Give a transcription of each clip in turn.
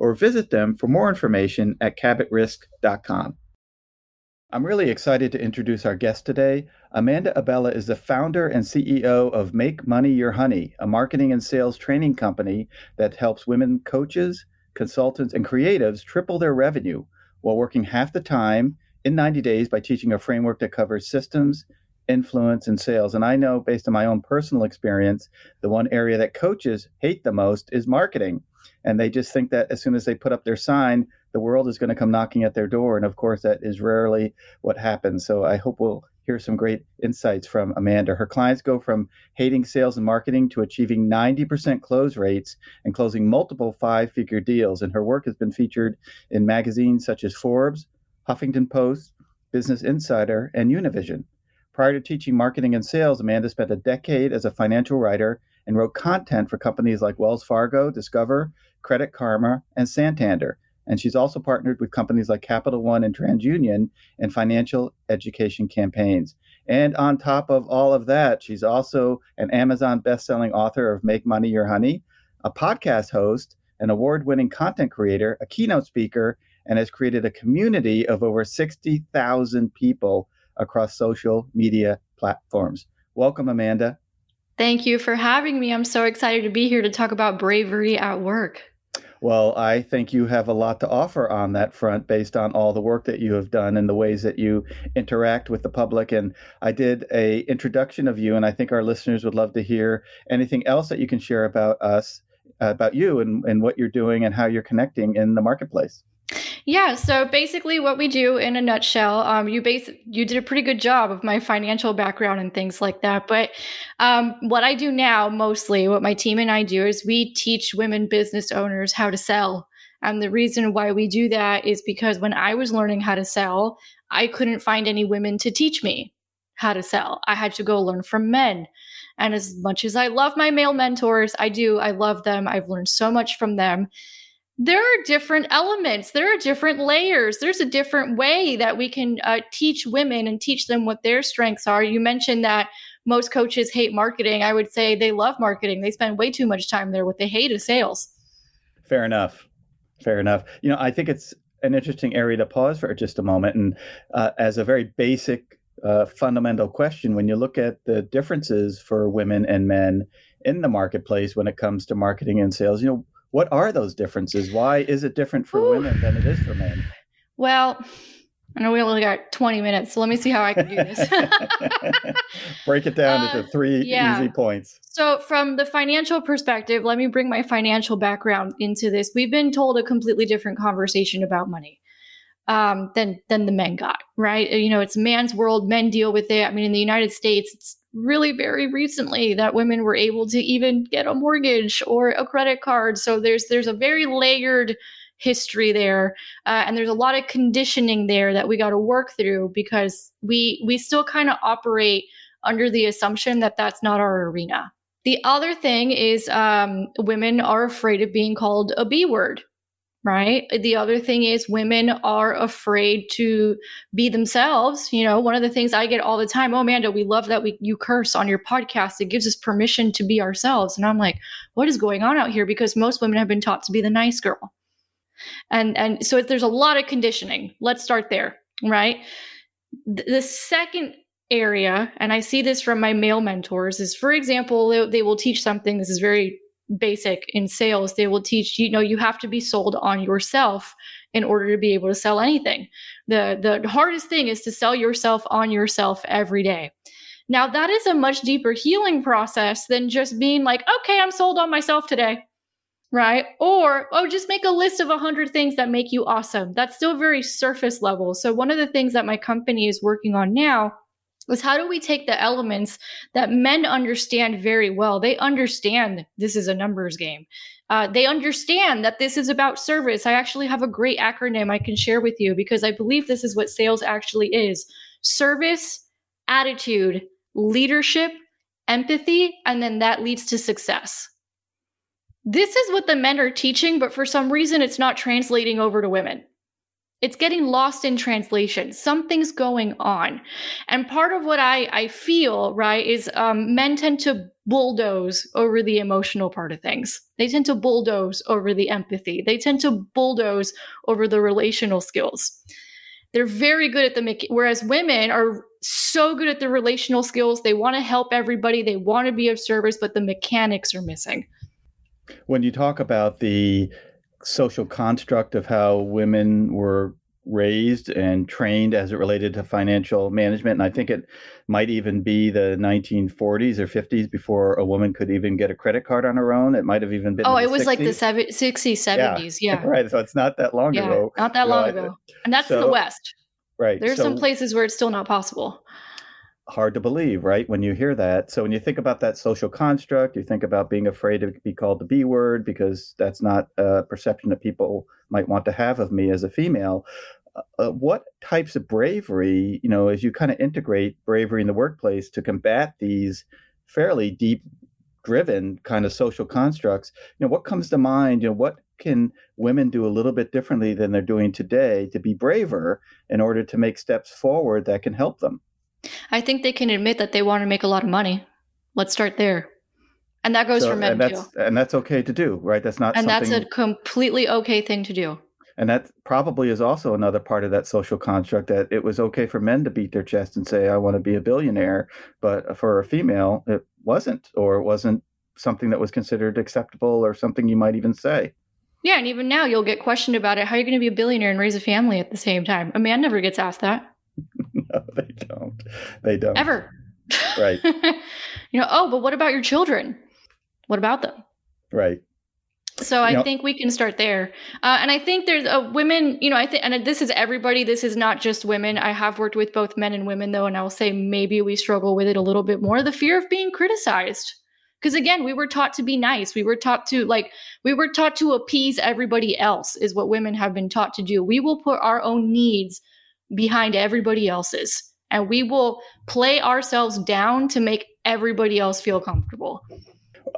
or visit them for more information at cabotrisk.com. I'm really excited to introduce our guest today. Amanda Abella is the founder and CEO of Make Money Your Honey, a marketing and sales training company that helps women coaches, consultants, and creatives triple their revenue while working half the time in 90 days by teaching a framework that covers systems, influence, and sales. And I know based on my own personal experience, the one area that coaches hate the most is marketing and they just think that as soon as they put up their sign the world is going to come knocking at their door. And of course that is rarely what happens. So i hope we'll hear some great insights from amanda. Her clients go from hating sales and marketing to achieving 90% close rates and closing multiple five figure deals. And her work has been featured in magazines such as forbes huffington post business insider and univision. Prior to teaching marketing and sales amanda spent a decade as a financial writer and wrote content for companies like Wells Fargo, Discover, Credit Karma, and Santander. And she's also partnered with companies like Capital One and TransUnion in financial education campaigns. And on top of all of that, she's also an Amazon best-selling author of Make Money Your Honey, a podcast host, an award-winning content creator, a keynote speaker, and has created a community of over 60,000 people across social media platforms. Welcome, Amanda. Thank you for having me. I'm so excited to be here to talk about bravery at work. Well, I think you have a lot to offer on that front based on all the work that you have done and the ways that you interact with the public. And I did a introduction of you, and I think our listeners would love to hear anything else that you can share about us, about you, and, and what you're doing and how you're connecting in the marketplace. Yeah. So basically, what we do in a nutshell, um, you base you did a pretty good job of my financial background and things like that. But um, what I do now, mostly, what my team and I do is we teach women business owners how to sell. And the reason why we do that is because when I was learning how to sell, I couldn't find any women to teach me how to sell. I had to go learn from men. And as much as I love my male mentors, I do, I love them. I've learned so much from them there are different elements. There are different layers. There's a different way that we can uh, teach women and teach them what their strengths are. You mentioned that most coaches hate marketing. I would say they love marketing. They spend way too much time there what they hate is sales. Fair enough. Fair enough. You know i think it's an interesting area to pause for just a moment. And uh, as a very basic uh, fundamental question when you look at the differences for women and men in the marketplace when it comes to marketing and sales you know what are those differences? Why is it different for Ooh. women than it is for men? Well, I know we only got 20 minutes, so let me see how I can do this. Break it down uh, into three yeah. easy points. So, from the financial perspective, let me bring my financial background into this. We've been told a completely different conversation about money um, than than the men got, right? You know, it's man's world. Men deal with it. I mean, in the United States, it's really very recently that women were able to even get a mortgage or a credit card. So there's there's a very layered history there, uh, and there's a lot of conditioning there that we got to work through because we we still kind of operate under the assumption that that's not our arena. The other thing is um, women are afraid of being called a B word right? The other thing is women are afraid to be themselves. You know, one of the things I get all the time, oh Amanda, we love that we you curse on your podcast. It gives us permission to be ourselves. And I'm like, what is going on out here? Because most women have been taught to be the nice girl. And and so there's a lot of conditioning. Let's start there, right? The second area, and I see this from my male mentors, is for example, they, they will teach something. This is very basic in sales they will teach you know you have to be sold on yourself in order to be able to sell anything. The the hardest thing is to sell yourself on yourself every day. Now that is a much deeper healing process than just being like okay i'm sold on myself today right? Or oh just make a list of 100 things that make you awesome. That's still very surface level. So one of the things that my company is working on now was how do we take the elements that men understand very well? They understand this is a numbers game. Uh, they understand that this is about service. I actually have a great acronym I can share with you because I believe this is what sales actually is service, attitude, leadership, empathy, and then that leads to success. This is what the men are teaching, but for some reason it's not translating over to women it's getting lost in translation. Something's going on. And part of what i i feel right is um, men tend to bulldoze over the emotional part of things. They tend to bulldoze over the empathy. They tend to bulldoze over the relational skills. They're very good at the whereas women are so good at the relational skills they want to help everybody they want to be of service but the mechanics are missing. When you talk about the social construct of how women were raised and trained as it related to financial management. And I think it might even be the 1940s or 50s before a woman could even get a credit card on her own. It might have even been. Oh, it was 60s. like the 60s, 70s. Yeah. yeah. Right. So it's not that long yeah, ago. Not that long ago. And that's so, the West. Right. There's so, some places where it's still not possible hard to believe, right? When you hear that. So when you think about that social construct, you think about being afraid to be called the B word because that's not a perception that people might want to have of me as a female. Uh, uh what types of bravery, you know, as you kind of integrate bravery in the workplace to combat these fairly deep driven kind of social constructs, you know, what comes to mind? You know, what can women do a little bit differently than they're doing today to be braver in order to make steps forward that can help them? I think they can admit that they want to make a lot of money. Let's start there. And that goes so, for men and that's, too. And that's okay to do, right? That's not And something... that's a completely okay thing to do. And that probably is also another part of that social construct that it was okay for men to beat their chest and say, I want to be a billionaire. But for a female, it wasn't, or it wasn't something that was considered acceptable or something you might even say. Yeah, and even now you'll get questioned about it. How are you going to be a billionaire and raise a family at the same time? A man never gets asked that. no, they don't. They don't. Ever. Right. you know, oh, but what about your children? What about them? Right. So I think we can start there. Uh, and I think there's a uh, women, you know, I think, and this is everybody. This is not just women. I have worked with both men and women though. And I will say maybe we struggle with it a little bit more. The fear of being criticized. Because again, we were taught to be nice. We were taught to like, we were taught to appease everybody else is what women have been taught to do. We will put our own needs behind everybody else's. And we will play ourselves down to make everybody else feel comfortable.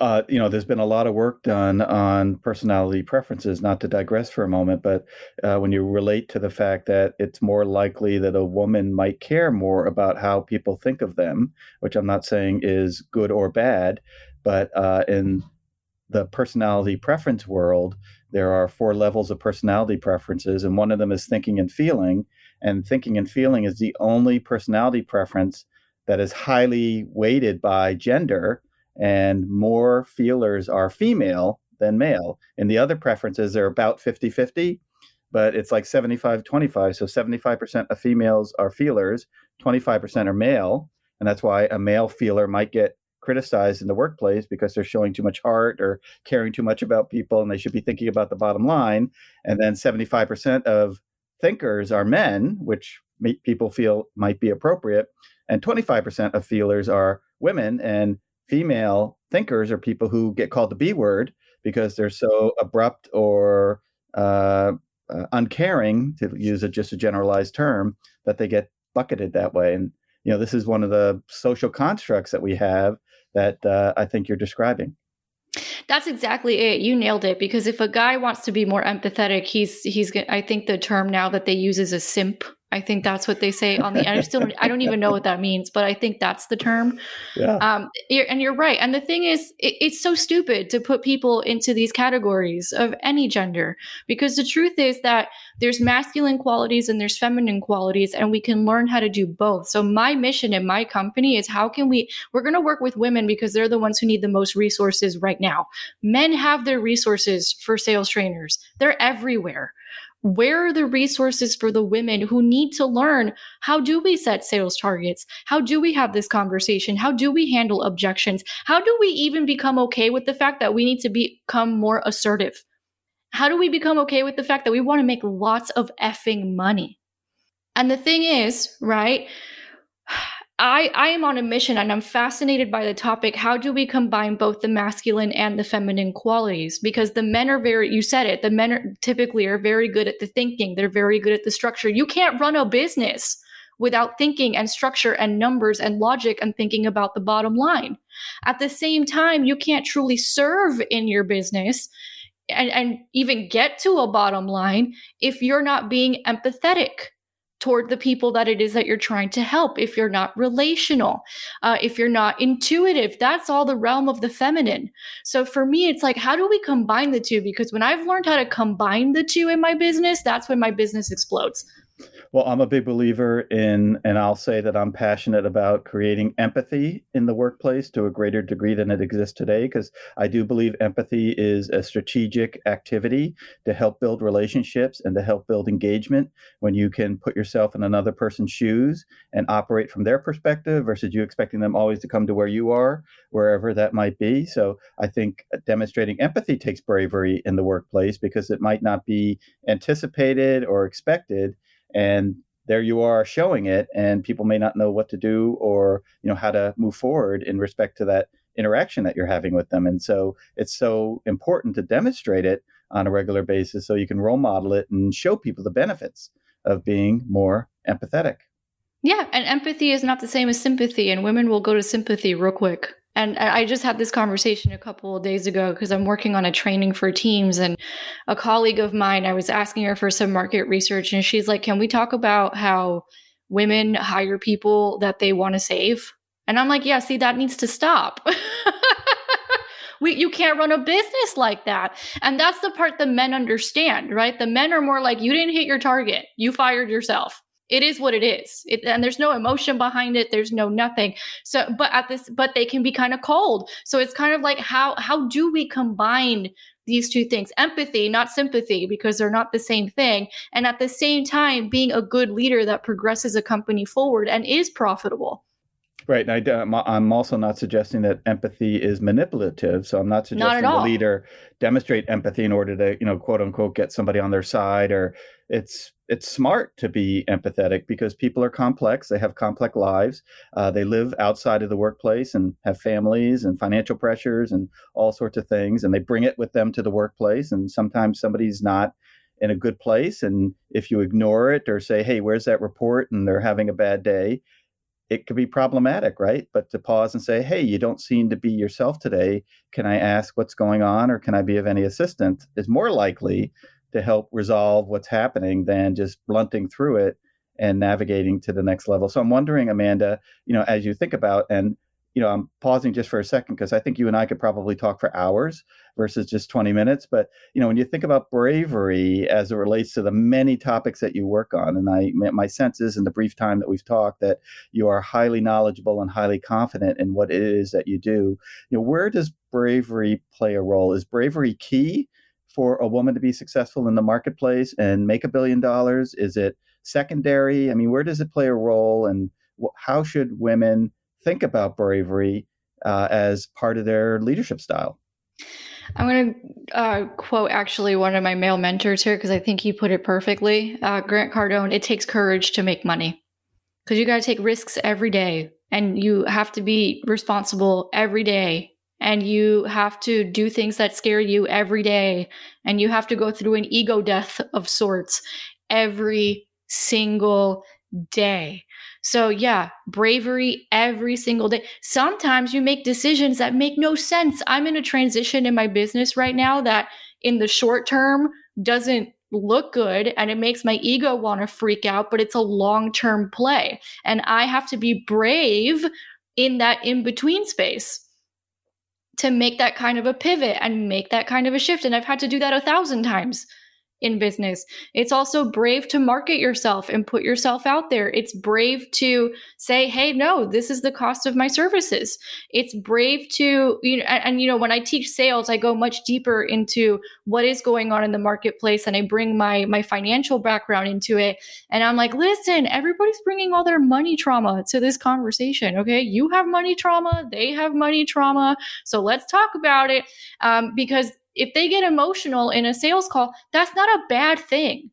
Uh, you know, there's been a lot of work done on personality preferences, not to digress for a moment, but uh, when you relate to the fact that it's more likely that a woman might care more about how people think of them, which I'm not saying is good or bad, but uh, in the personality preference world, there are four levels of personality preferences, and one of them is thinking and feeling. And thinking and feeling is the only personality preference that is highly weighted by gender, and more feelers are female than male. And the other preferences are about 50 50, but it's like 75 25. So 75% of females are feelers, 25% are male. And that's why a male feeler might get criticized in the workplace because they're showing too much heart or caring too much about people and they should be thinking about the bottom line. And then 75% of thinkers are men, which people feel might be appropriate. And 25% of feelers are women. And female thinkers are people who get called the B word because they're so abrupt or uh, uh, uncaring, to use a, just a generalized term, that they get bucketed that way. And you know, this is one of the social constructs that we have that uh, I think you're describing. That's exactly it. You nailed it. Because if a guy wants to be more empathetic, he's he's. I think the term now that they use is a simp. I think that's what they say on the. I still I don't even know what that means, but I think that's the term. Yeah. Um. And you're right. And the thing is, it, it's so stupid to put people into these categories of any gender because the truth is that there's masculine qualities and there's feminine qualities, and we can learn how to do both. So my mission in my company is how can we? We're going to work with women because they're the ones who need the most resources right now. Men have their resources for sales trainers. They're everywhere where are the resources for the women who need to learn? How do we set sales targets? How do we have this conversation? How do we handle objections? How do we even become okay with the fact that we need to become more assertive? How do we become okay with the fact that we want to make lots of effing money? And the thing is right I, I am on a mission and I'm fascinated by the topic. How do we combine both the masculine and the feminine qualities? Because the men are very, you said it, the men are typically are very good at the thinking. They're very good at the structure. You can't run a business without thinking and structure and numbers and logic and thinking about the bottom line. At the same time, you can't truly serve in your business and, and even get to a bottom line if you're not being empathetic toward the people that it is that you're trying to help. If you're not relational, uh, if you're not intuitive, that's all the realm of the feminine. So for me, it's like, how do we combine the two? Because when I've learned how to combine the two in my business, that's when my business explodes. Well, I'm a big believer in, and I'll say that I'm passionate about creating empathy in the workplace to a greater degree than it exists today, because I do believe empathy is a strategic activity to help build relationships and to help build engagement when you can put yourself in another person's shoes and operate from their perspective versus you expecting them always to come to where you are, wherever that might be. So I think demonstrating empathy takes bravery in the workplace because it might not be anticipated or expected and there you are showing it and people may not know what to do or you know how to move forward in respect to that interaction that you're having with them. And so it's so important to demonstrate it on a regular basis so you can role model it and show people the benefits of being more empathetic. Yeah and empathy is not the same as sympathy and women will go to sympathy real quick and I just had this conversation a couple of days ago because I'm working on a training for teams. And a colleague of mine, I was asking her for some market research, and she's like, Can we talk about how women hire people that they want to save? And I'm like, Yeah, see, that needs to stop. we, you can't run a business like that. And that's the part the men understand, right? The men are more like, You didn't hit your target, you fired yourself it is what it is. It, and there's no emotion behind it. There's no nothing. So but at this but they can be kind of cold. So it's kind of like how how do we combine these two things? Empathy not sympathy because they're not the same thing. And at the same time being a good leader that progresses a company forward and is profitable. Right. And I, am also not suggesting that empathy is manipulative. So I'm not suggesting not the leader demonstrate empathy in order to, you know, quote unquote, get somebody on their side. Or it's it's smart to be empathetic because people are complex. They have complex lives. Uh, they live outside of the workplace and have families and financial pressures and all sorts of things. And they bring it with them to the workplace. And sometimes somebody's not in a good place. And if you ignore it or say, hey, where's that report? And they're having a bad day it could be problematic, right? But to pause and say, hey, you don't seem to be yourself today. Can I ask what's going on or can I be of any assistance? is more likely to help resolve what's happening than just blunting through it and navigating to the next level. So I'm wondering, Amanda, you know, as you think about, and you know, I'm pausing just for a second because I think you and I could probably talk for hours versus just 20 minutes. But, you know, when you think about bravery as it relates to the many topics that you work on, and I, my sense is in the brief time that we've talked that you are highly knowledgeable and highly confident in what it is that you do. You know, where does bravery play a role? Is bravery key for a woman to be successful in the marketplace and make a billion dollars? Is it secondary? I mean, where does it play a role and how should women think about bravery uh, as part of their leadership style. I'm going to uh, quote actually one of my male mentors here because I think he put it perfectly. Uh, Grant Cardone, it takes courage to make money because you got to take risks every day and you have to be responsible every day and you have to do things that scare you every day and you have to go through an ego death of sorts every single day. So, yeah, bravery every single day. Sometimes you make decisions that make no sense. I'm in a transition in my business right now that in the short term doesn't look good and it makes my ego want to freak out, but it's a long term play. And I have to be brave in that in between space to make that kind of a pivot and make that kind of a shift. And I've had to do that a thousand times in business. It's also brave to market yourself and put yourself out there. It's brave to say, "Hey, no, this is the cost of my services." It's brave to you know and, and, you know when I teach sales, I go much deeper into what is going on in the marketplace and I bring my my financial background into it. And I'm like, "Listen, everybody's bringing all their money trauma to this conversation, okay? You have money trauma, they have money trauma. So let's talk about it um, because if they get emotional in a sales call, that's not a bad thing.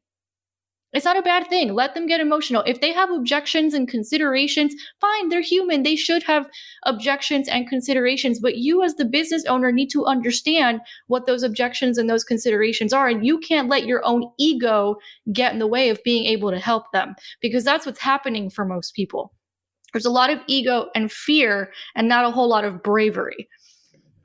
It's not a bad thing. Let them get emotional. If they have objections and considerations, fine, they're human. They should have objections and considerations. But you, as the business owner, need to understand what those objections and those considerations are. And you can't let your own ego get in the way of being able to help them because that's what's happening for most people. There's a lot of ego and fear and not a whole lot of bravery.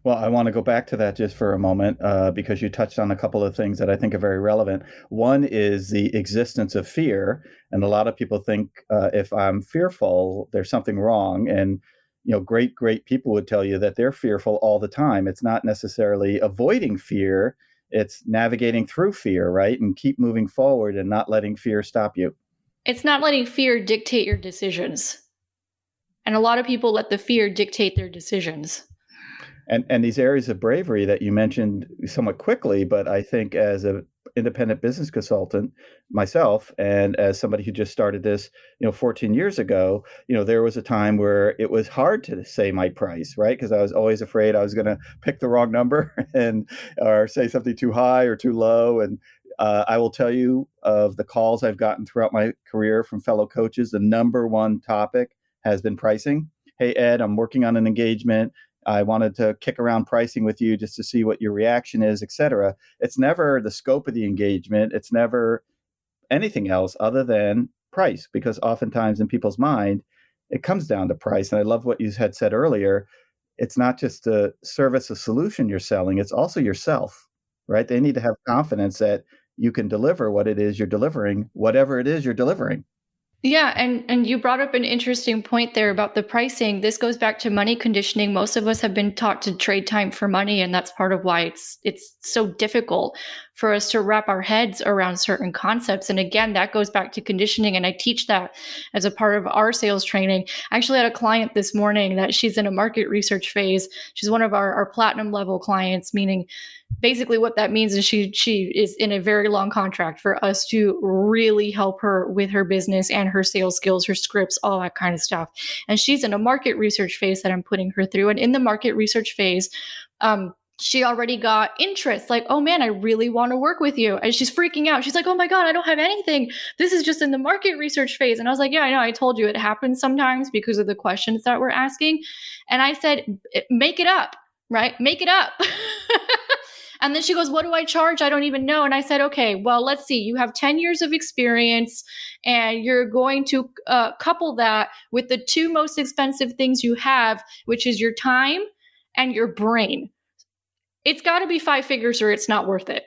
Well, I want to go back to that just for a moment uh, because you touched on a couple of things that I think are very relevant. One is the existence of fear, and a lot of people think uh, if I'm fearful, there's something wrong. And you know, great great people would tell you that they're fearful all the time. It's not necessarily avoiding fear; it's navigating through fear, right, and keep moving forward and not letting fear stop you. It's not letting fear dictate your decisions, and a lot of people let the fear dictate their decisions and and these areas of bravery that you mentioned somewhat quickly but i think as a independent business consultant myself and as somebody who just started this you know 14 years ago you know there was a time where it was hard to say my price right? Because i was always afraid i was going to pick the wrong number and or say something too high or too low. And uh, i will tell you of the calls i've gotten throughout my career from fellow coaches the number one topic has been pricing. Hey ed i'm working on an engagement I wanted to kick around pricing with you just to see what your reaction is, etc. It's never the scope of the engagement. It's never anything else other than price, because oftentimes in people's mind, it comes down to price. And I love what you had said earlier. It's not just a service, a solution you're selling, it's also yourself, right? They need to have confidence that you can deliver what it is you're delivering, whatever it is you're delivering. Yeah, and and you brought up an interesting point there about the pricing. This goes back to money conditioning. Most of us have been taught to trade time for money and that's part of why it's it's so difficult for us to wrap our heads around certain concepts. And again, that goes back to conditioning and I teach that as a part of our sales training. I actually had a client this morning that she's in a market research phase. She's one of our, our platinum level clients, meaning basically what that means is she she is in a very long contract for us to really help her with her business and her sales skills her scripts all that kind of stuff and she's in a market research phase that i'm putting her through and in the market research phase um, she already got interest like oh man i really want to work with you and she's freaking out she's like oh my god i don't have anything this is just in the market research phase and i was like yeah i know i told you it happens sometimes because of the questions that we're asking and i said make it up right make it up And then she goes, What do I charge? I don't even know. And I said, Okay, well, let's see. You have 10 years of experience, and you're going to uh, couple that with the two most expensive things you have, which is your time and your brain. It's got to be five figures or it's not worth it.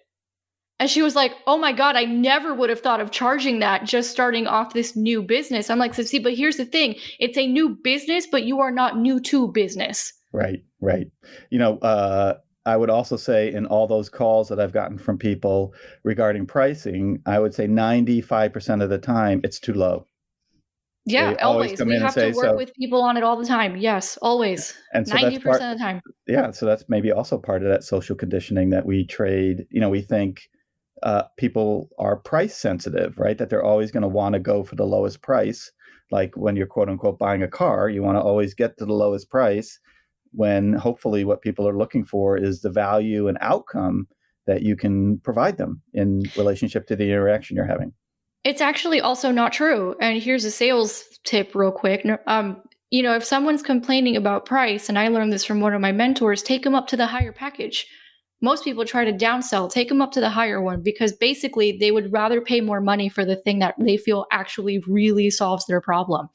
And she was like, Oh my God, I never would have thought of charging that just starting off this new business. I'm like, So, see, but here's the thing it's a new business, but you are not new to business. Right, right. You know, uh, I would also say in all those calls that I've gotten from people regarding pricing, I would say 95% of the time it's too low. Yeah, they always. We have to work so, with people on it all the time. Yes, always. And so 90% part, of the time. Yeah, so that's maybe also part of that social conditioning that we trade. You know, we think uh, people are price sensitive, right? That they're always going to want to go for the lowest price. Like when you're quote unquote buying a car, you want to always get to the lowest price when hopefully what people are looking for is the value and outcome that you can provide them in relationship to the interaction you're having. It's actually also not true. And here's a sales tip, real quick. Um, you know, if someone's complaining about price, and I learned this from one of my mentors, take them up to the higher package. Most people try to downsell, take them up to the higher one because basically they would rather pay more money for the thing that they feel actually really solves their problem.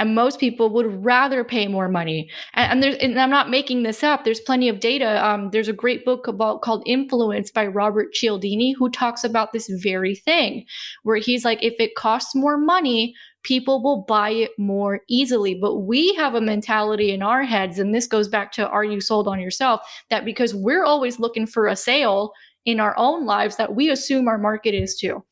And most people would rather pay more money. And, and, and I'm not making this up. There's plenty of data. Um, there's a great book about called Influence by Robert Cialdini who talks about this very thing, where he's like, if it costs more money, people will buy it more easily. But we have a mentality in our heads, and this goes back to are you sold on yourself? That because we're always looking for a sale in our own lives, that we assume our market is too.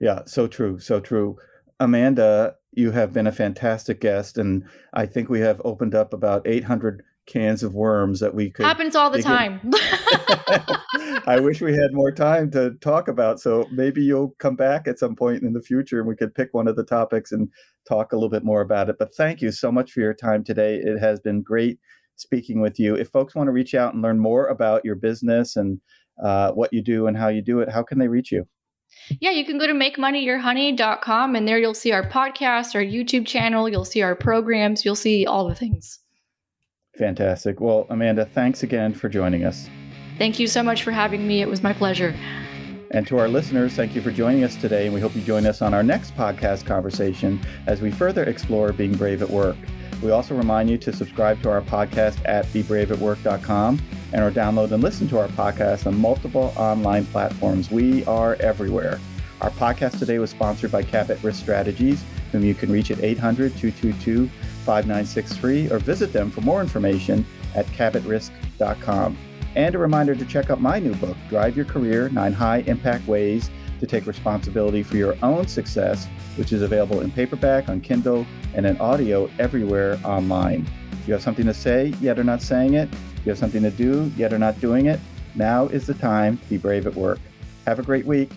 Yeah, so true. So true. Amanda, you have been a fantastic guest, and I think we have opened up about 800 cans of worms that we could happens all the time. I wish we had more time to talk about. So maybe you'll come back at some point in the future and we could pick one of the topics and talk a little bit more about it. But thank you so much for your time today. It has been great speaking with you. If folks want to reach out and learn more about your business and uh, what you do and how you do it, how can they reach you? Yeah, you can go to makemoneyyourhoney.com and there you'll see our podcast, our YouTube channel, you'll see our programs, you'll see all the things. Fantastic. Well, Amanda, thanks again for joining us. Thank you so much for having me. It was my pleasure. And to our listeners, thank you for joining us today. And we hope you join us on our next podcast conversation as we further explore being brave at work. We also remind you to subscribe to our podcast at bebraveatwork.com and or download and listen to our podcast on multiple online platforms. We are everywhere. Our podcast today was sponsored by Cabot Risk Strategies, whom you can reach at 800 222 5963 or visit them for more information at cabotrisk.com. And a reminder to check out my new book, Drive Your Career Nine High Impact Ways to Take Responsibility for Your Own Success, which is available in paperback, on Kindle, and in audio everywhere online. You have something to say, yet are not saying it? You have something to do, yet are not doing it? Now is the time to be brave at work. Have a great week.